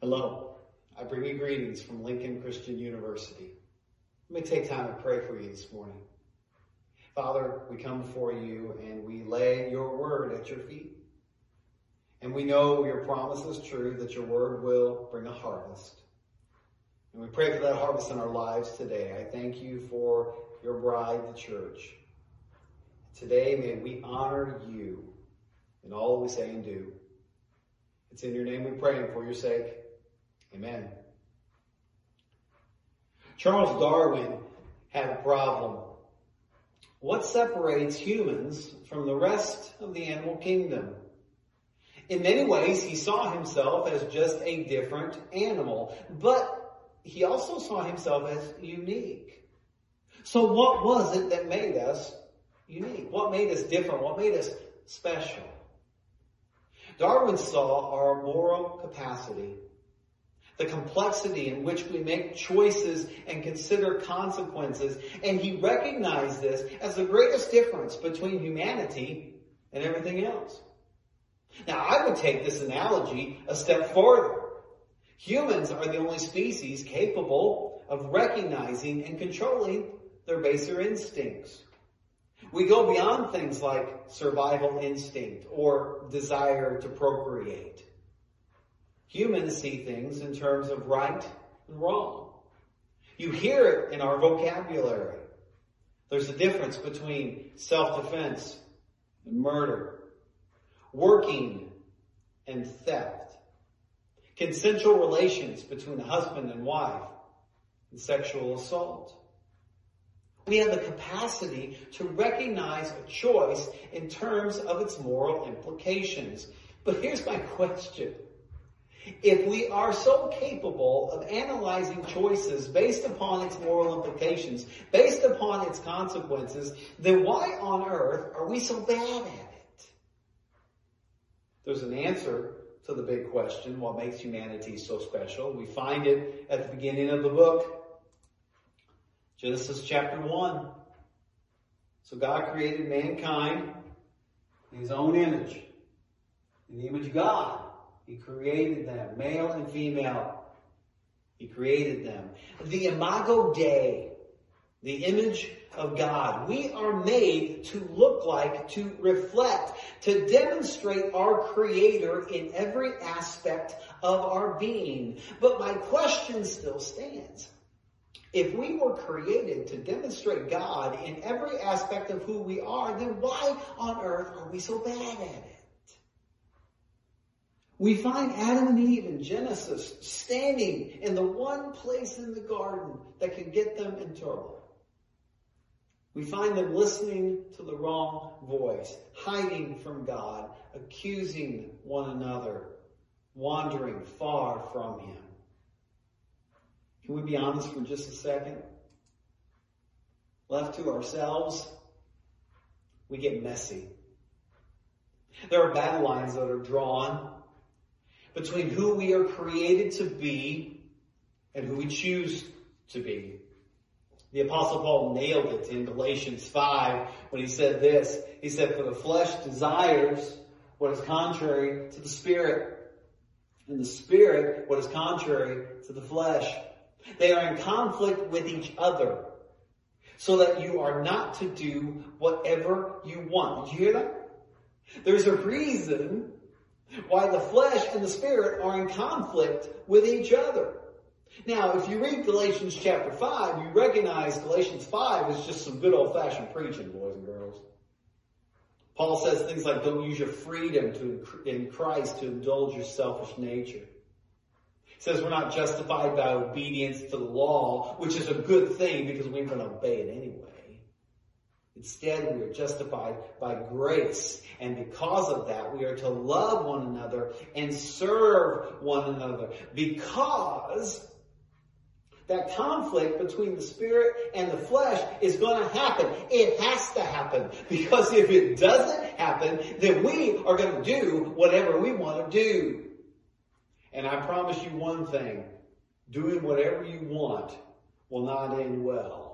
Hello. I bring you greetings from Lincoln Christian University. Let me take time to pray for you this morning. Father, we come before you and we lay your word at your feet. And we know your promise is true that your word will bring a harvest. And we pray for that harvest in our lives today. I thank you for your bride, the church. Today, may we honor you in all we say and do. It's in your name we pray and for your sake. Amen. Charles Darwin had a problem. What separates humans from the rest of the animal kingdom? In many ways, he saw himself as just a different animal, but he also saw himself as unique. So what was it that made us unique? What made us different? What made us special? Darwin saw our moral capacity, the complexity in which we make choices and consider consequences, and he recognized this as the greatest difference between humanity and everything else. Now, I would take this analogy a step further. Humans are the only species capable of recognizing and controlling their baser instincts. We go beyond things like survival instinct or desire to procreate. Humans see things in terms of right and wrong. You hear it in our vocabulary. There's a difference between self-defense and murder working and theft, consensual relations between husband and wife, and sexual assault. We have the capacity to recognize a choice in terms of its moral implications. But here's my question. If we are so capable of analyzing choices based upon its moral implications, based upon its consequences, then why on earth are we so bad at it? There's an answer to the big question, what makes humanity so special? We find it at the beginning of the book. Genesis chapter 1. So God created mankind in his own image. In the image of God, he created them, male and female. He created them. The imago Dei, the image of God. We are made to look like, to reflect, to demonstrate our Creator in every aspect of our being. But my question still stands. If we were created to demonstrate God in every aspect of who we are, then why on earth are we so bad at it? We find Adam and Eve in Genesis standing in the one place in the garden that could get them in trouble. We find them listening to the wrong voice, hiding from God, accusing one another, wandering far from Him. Can we be honest for just a second? Left to ourselves, we get messy. There are battle lines that are drawn between who we are created to be and who we choose to be. The apostle Paul nailed it in Galatians 5 when he said this. He said, for the flesh desires what is contrary to the spirit. And the spirit, what is contrary to the flesh. They are in conflict with each other. So that you are not to do whatever you want. Did you hear that? There's a reason why the flesh and the spirit are in conflict with each other. Now, if you read Galatians chapter 5, you recognize Galatians 5 is just some good old fashioned preaching, boys and girls. Paul says things like, don't use your freedom to, in Christ to indulge your selfish nature. He says we're not justified by obedience to the law, which is a good thing because we're going to obey it anyway. Instead, we are justified by grace. And because of that, we are to love one another and serve one another. Because that conflict between the spirit and the flesh is going to happen. It has to happen. Because if it doesn't happen, then we are going to do whatever we want to do. And I promise you one thing. Doing whatever you want will not end well.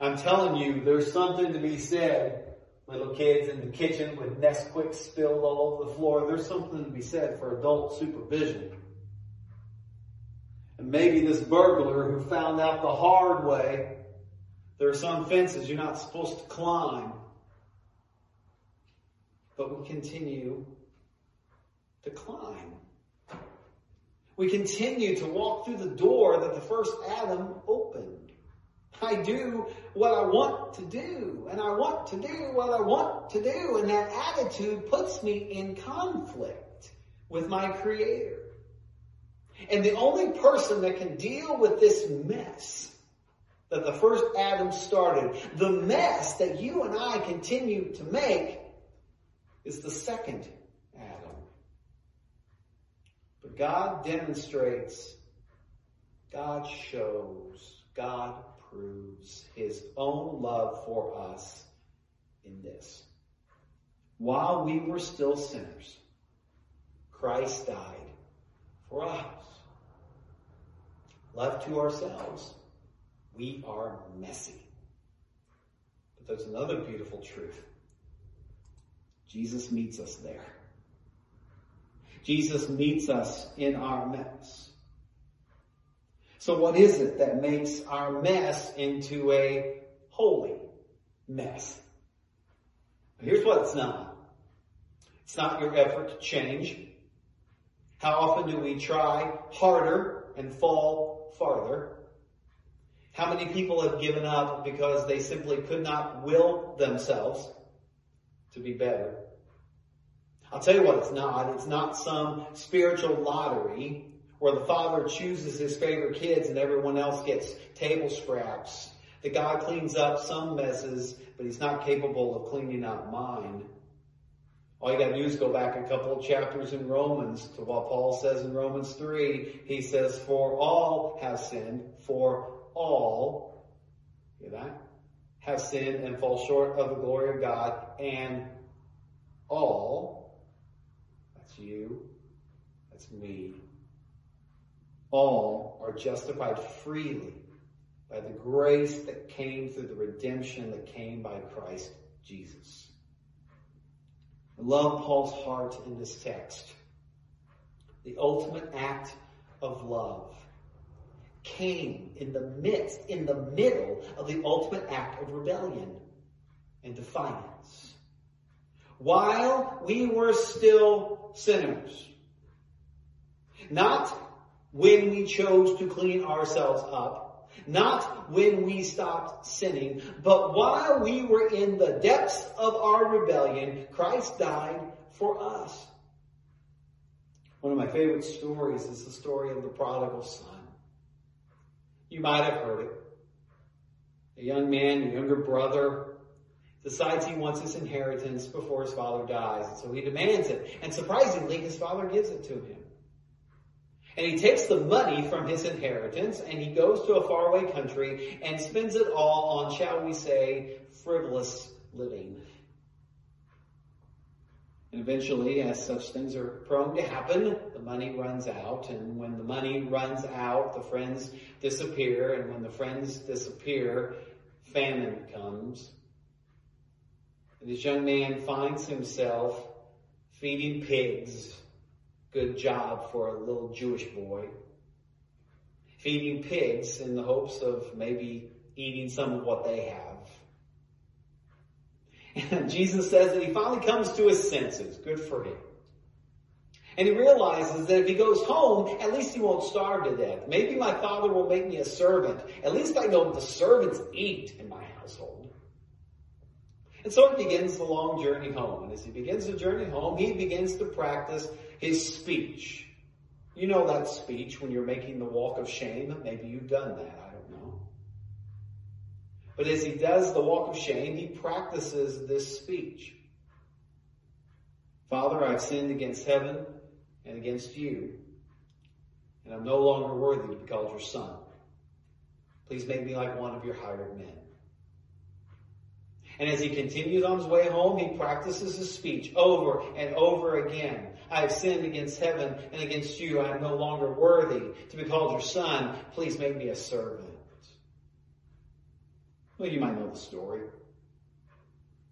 I'm telling you, there's something to be said little kids in the kitchen with Nesquik spilled all over the floor. There's something to be said for adult supervision. And maybe this burglar who found out the hard way, there are some fences you're not supposed to climb. But we continue to climb. We continue to walk through the door that the first Adam opened. I do what I want to do, and I want to do what I want to do, and that attitude puts me in conflict with my Creator. And the only person that can deal with this mess that the first Adam started, the mess that you and I continue to make, is the second Adam. But God demonstrates, God shows, God proves his own love for us in this. While we were still sinners, Christ died for us. Left to ourselves, we are messy. But there's another beautiful truth. Jesus meets us there. Jesus meets us in our mess. So what is it that makes our mess into a holy mess? Here's what it's not. It's not your effort to change. How often do we try harder and fall farther? How many people have given up because they simply could not will themselves to be better? I'll tell you what it's not. It's not some spiritual lottery where the father chooses his favorite kids and everyone else gets table scraps. The God cleans up some messes, but he's not capable of cleaning up mine. All you gotta do is go back a couple of chapters in Romans to what Paul says in Romans 3. He says, for all have sinned, for all, hear that? Have sinned and fall short of the glory of God, and all, that's you, that's me, all are justified freely by the grace that came through the redemption that came by Christ Jesus. I love Paul's heart in this text. The ultimate act of love came in the midst, in the middle of the ultimate act of rebellion and defiance. While we were still sinners, not when we chose to clean ourselves up, not when we stopped sinning, but while we were in the depths of our rebellion, Christ died for us. One of my favorite stories is the story of the prodigal son. You might have heard it. A young man, a younger brother, decides he wants his inheritance before his father dies, and so he demands it. And surprisingly, his father gives it to him. And he takes the money from his inheritance and he goes to a faraway country and spends it all on, shall we say, frivolous living. And eventually, as such things are prone to happen, the money runs out. And when the money runs out, the friends disappear. And when the friends disappear, famine comes. And this young man finds himself feeding pigs Good job for a little Jewish boy. Feeding pigs in the hopes of maybe eating some of what they have. And Jesus says that he finally comes to his senses. Good for him. And he realizes that if he goes home, at least he won't starve to death. Maybe my father will make me a servant. At least I know the servants eat in my household. And so he begins the long journey home. And as he begins the journey home, he begins to practice his speech. You know that speech when you're making the walk of shame. Maybe you've done that. I don't know. But as he does the walk of shame, he practices this speech. Father, I've sinned against heaven and against you, and I'm no longer worthy to be called your son. Please make me like one of your hired men. And as he continues on his way home, he practices his speech over and over again. I have sinned against heaven and against you. I am no longer worthy to be called your son. Please make me a servant. Well, you might know the story.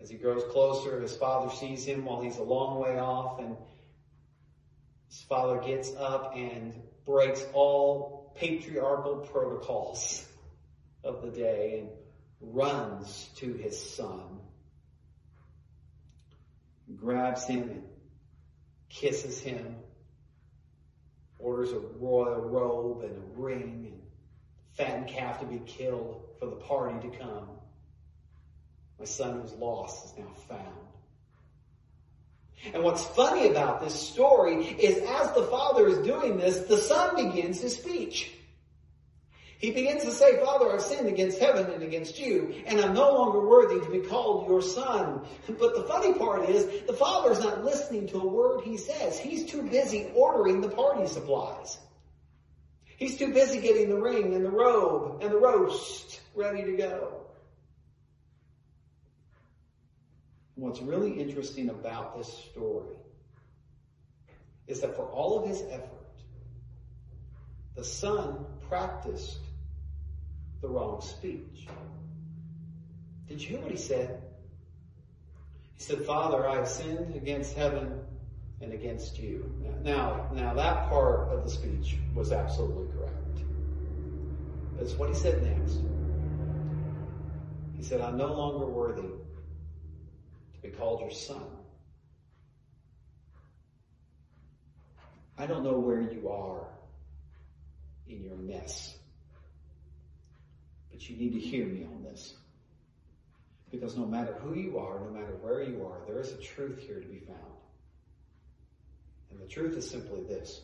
As he grows closer, his father sees him while he's a long way off, and his father gets up and breaks all patriarchal protocols of the day and runs to his son, grabs him and kisses him, orders a royal robe and a ring and fattened calf to be killed for the party to come. My son who's lost is now found. And what's funny about this story is as the father is doing this, the son begins his speech. He begins to say, Father, I've sinned against heaven and against you, and I'm no longer worthy to be called your son. But the funny part is, the father's not listening to a word he says. He's too busy ordering the party supplies. He's too busy getting the ring and the robe and the roast ready to go. What's really interesting about this story is that for all of his effort, the son practiced the wrong speech. Did you hear what he said? He said, Father, I have sinned against heaven and against you. Now, now that part of the speech was absolutely correct. That's what he said next. He said, I'm no longer worthy to be called your son. I don't know where you are in your mess. But you need to hear me on this. Because no matter who you are, no matter where you are, there is a truth here to be found. And the truth is simply this.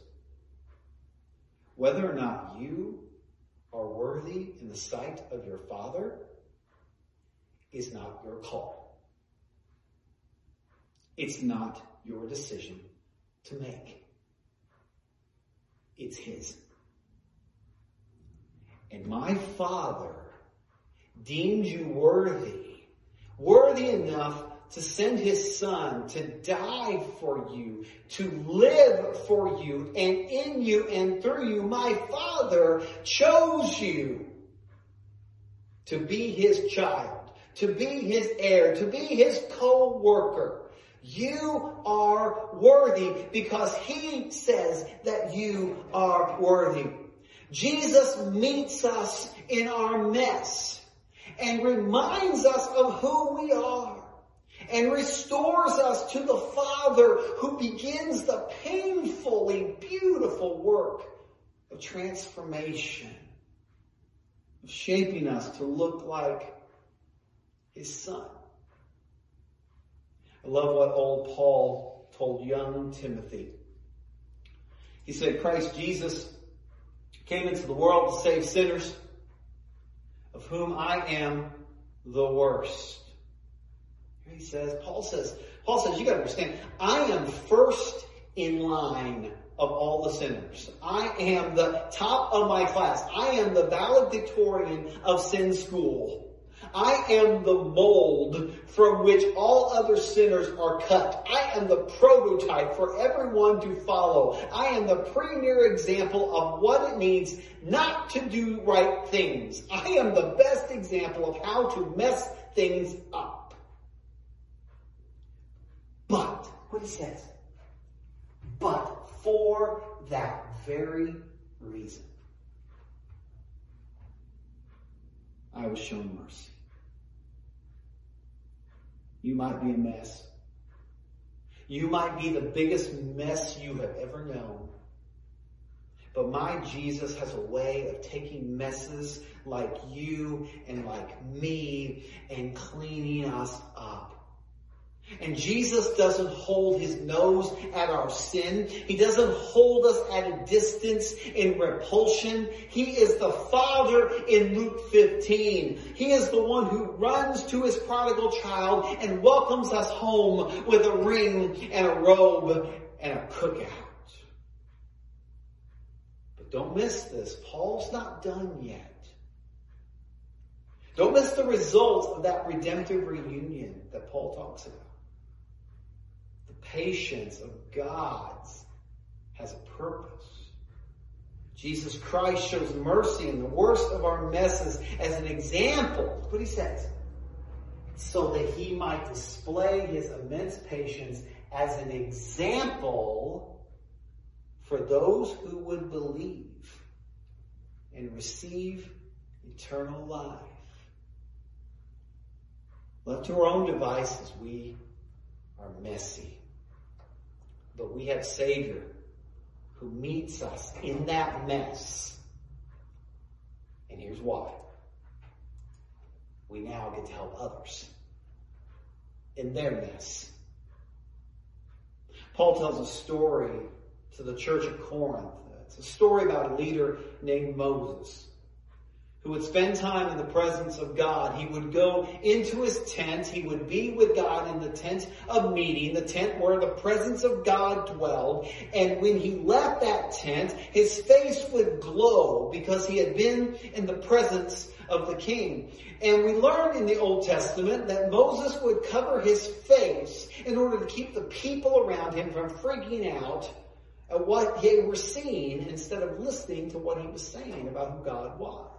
Whether or not you are worthy in the sight of your Father is not your call. It's not your decision to make. It's His. And my Father deemed you worthy, worthy enough to send his son to die for you, to live for you, and in you and through you, my father chose you to be his child, to be his heir, to be his co-worker. You are worthy because he says that you are worthy. Jesus meets us in our mess and reminds us of who we are and restores us to the Father who begins the painfully beautiful work of transformation, of shaping us to look like His Son. I love what old Paul told young Timothy. He said, Christ Jesus came into the world to save sinners, of whom I am the worst. He says, Paul says, Paul says, you gotta understand, I am first in line of all the sinners. I am the top of my class. I am the valedictorian of sin school. I am the mold from which all other sinners are cut. I am the prototype for everyone to follow. I am the premier example of what it means not to do right things. I am the best example of how to mess things up. But, what he says, but for that very reason, I was shown mercy. You might be a mess. You might be the biggest mess you have ever known. But my Jesus has a way of taking messes like you and like me and cleaning us up. And Jesus doesn't hold his nose at our sin. He doesn't hold us at a distance in repulsion. He is the Father in Luke 15. He is the one who runs to his prodigal child and welcomes us home with a ring and a robe and a cookout. But don't miss this. Paul's not done yet. Don't miss the results of that redemptive reunion that Paul talks about patience of God's has a purpose. Jesus Christ shows mercy in the worst of our messes as an example. Look what he says. so that he might display his immense patience as an example for those who would believe and receive eternal life. Left to our own devices, we are messy. But we have a Savior who meets us in that mess. And here's why. We now get to help others in their mess. Paul tells a story to the church of Corinth. It's a story about a leader named Moses who would spend time in the presence of God. He would go into his tent. He would be with God in the tent of meeting, the tent where the presence of God dwelled. And when he left that tent, his face would glow because he had been in the presence of the king. And we learn in the Old Testament that Moses would cover his face in order to keep the people around him from freaking out at what they were seeing instead of listening to what he was saying about who God was.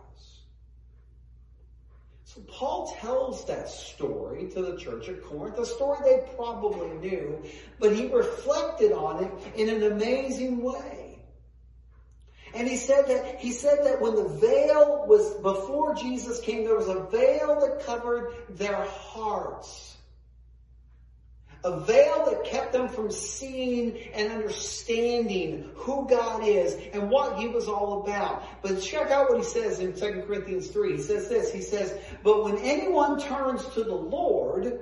So Paul tells that story to the church at Corinth, a story they probably knew, but he reflected on it in an amazing way. And he said that, he said that when the veil was, before Jesus came, there was a veil that covered their hearts a veil that kept them from seeing and understanding who God is and what he was all about. But check out what he says in 2 Corinthians 3. He says this, he says, but when anyone turns to the Lord,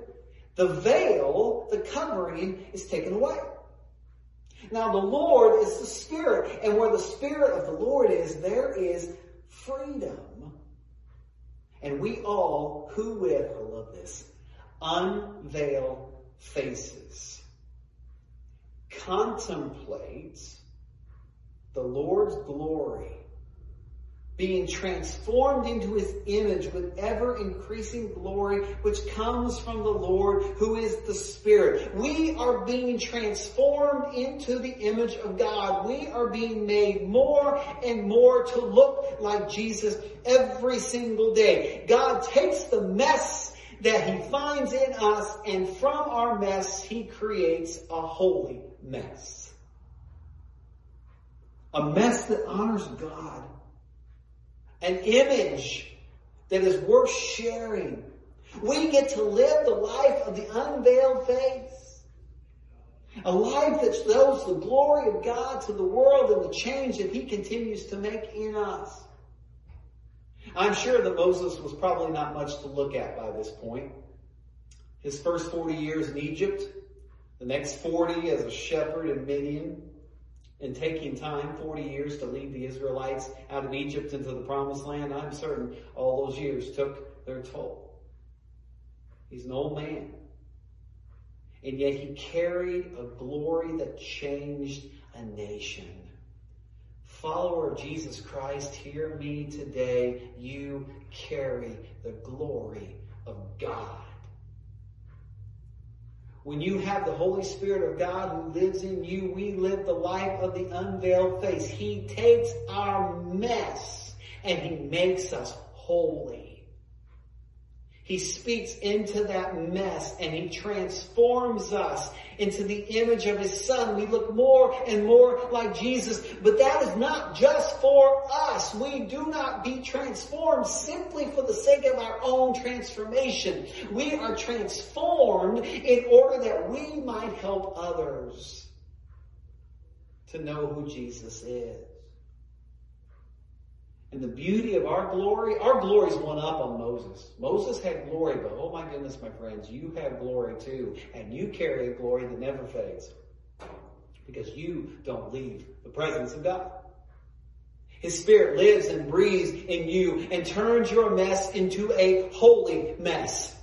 the veil, the covering is taken away. Now the Lord is the Spirit, and where the Spirit of the Lord is, there is freedom. And we all, who with, I love this, unveil faces. Contemplate the Lord's glory being transformed into his image with ever increasing glory, which comes from the Lord who is the Spirit. We are being transformed into the image of God. We are being made more and more to look like Jesus every single day. God takes the mess that he finds in us and from our mess he creates a holy mess. A mess that honors God. An image that is worth sharing. We get to live the life of the unveiled face. A life that shows the glory of God to the world and the change that he continues to make in us. I'm sure that Moses was probably not much to look at by this point. His first 40 years in Egypt, the next 40 as a shepherd in Midian, and taking time, 40 years to lead the Israelites out of Egypt into the promised land, I'm certain all those years took their toll. He's an old man. And yet he carried a glory that changed a nation follower of Jesus Christ, hear me today. You carry the glory of God. When you have the Holy Spirit of God who lives in you, we live the life of the unveiled face. He takes our mess and He makes us holy. He speaks into that mess and he transforms us into the image of his son. We look more and more like Jesus, but that is not just for us. We do not be transformed simply for the sake of our own transformation. We are transformed in order that we might help others to know who Jesus is. And the beauty of our glory, our glory is one up on Moses. Moses had glory, but oh my goodness, my friends, you have glory too. And you carry a glory that never fades. Because you don't leave the presence of God. His spirit lives and breathes in you and turns your mess into a holy mess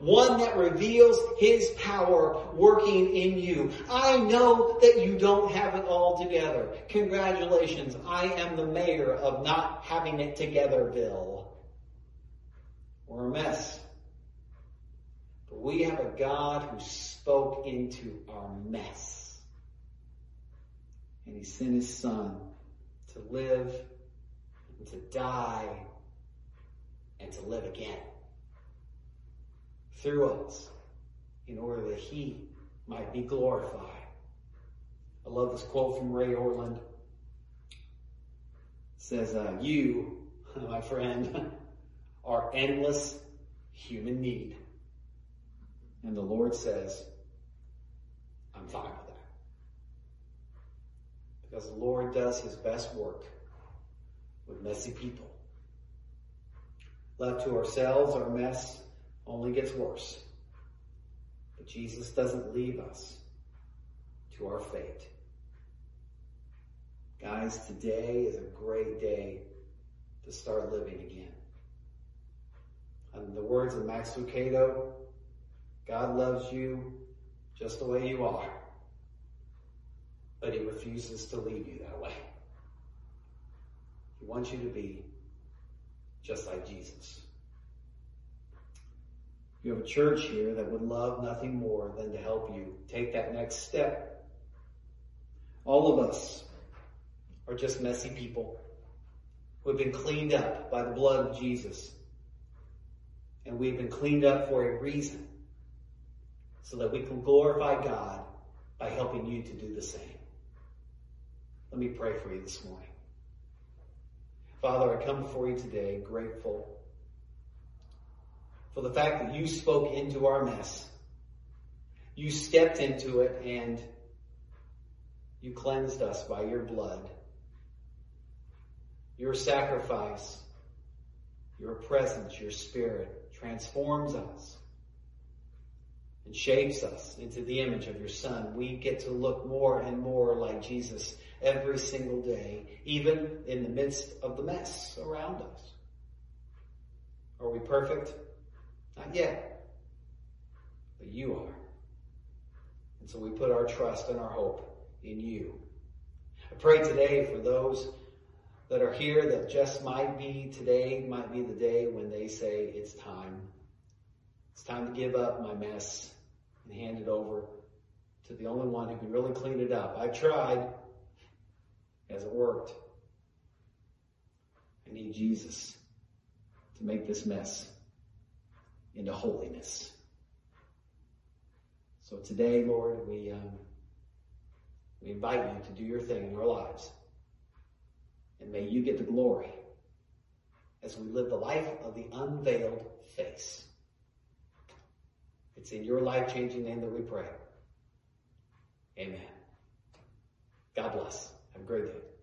one that reveals his power working in you. I know that you don't have it all together. Congratulations. I am the mayor of not having it together, Bill. We're a mess. But we have a God who spoke into our mess. And he sent his son to live and to die and to live again. Through us in order that he might be glorified. I love this quote from Ray Ortlund. It says, uh, you, my friend, are endless human need. And the Lord says, I'm fine with that. Because the Lord does his best work with messy people. Left to ourselves, our mess only gets worse. But Jesus doesn't leave us to our fate. Guys, today is a great day to start living again. In the words of Max Lucado, God loves you just the way you are, but he refuses to leave you that way. He wants you to be just like Jesus. You have a church here that would love nothing more than to help you take that next step. All of us are just messy people who have been cleaned up by the blood of Jesus. And we've been cleaned up for a reason so that we can glorify God by helping you to do the same. Let me pray for you this morning. Father, I come before you today grateful for the fact that you spoke into our mess. You stepped into it and you cleansed us by your blood. Your sacrifice, your presence, your spirit transforms us and shapes us into the image of your son. We get to look more and more like Jesus every single day, even in the midst of the mess around us. Are we perfect? Not yet. But you are. And so we put our trust and our hope in you. I pray today for those that are here that just might be today, might be the day when they say it's time. It's time to give up my mess and hand it over to the only one who can really clean it up. I've tried. Hasn't worked. I need Jesus to make this mess into holiness. So today, Lord, we um, we invite you to do your thing in our lives, and may you get the glory as we live the life of the unveiled face. It's in your life-changing name that we pray. Amen. God bless. Have a great day.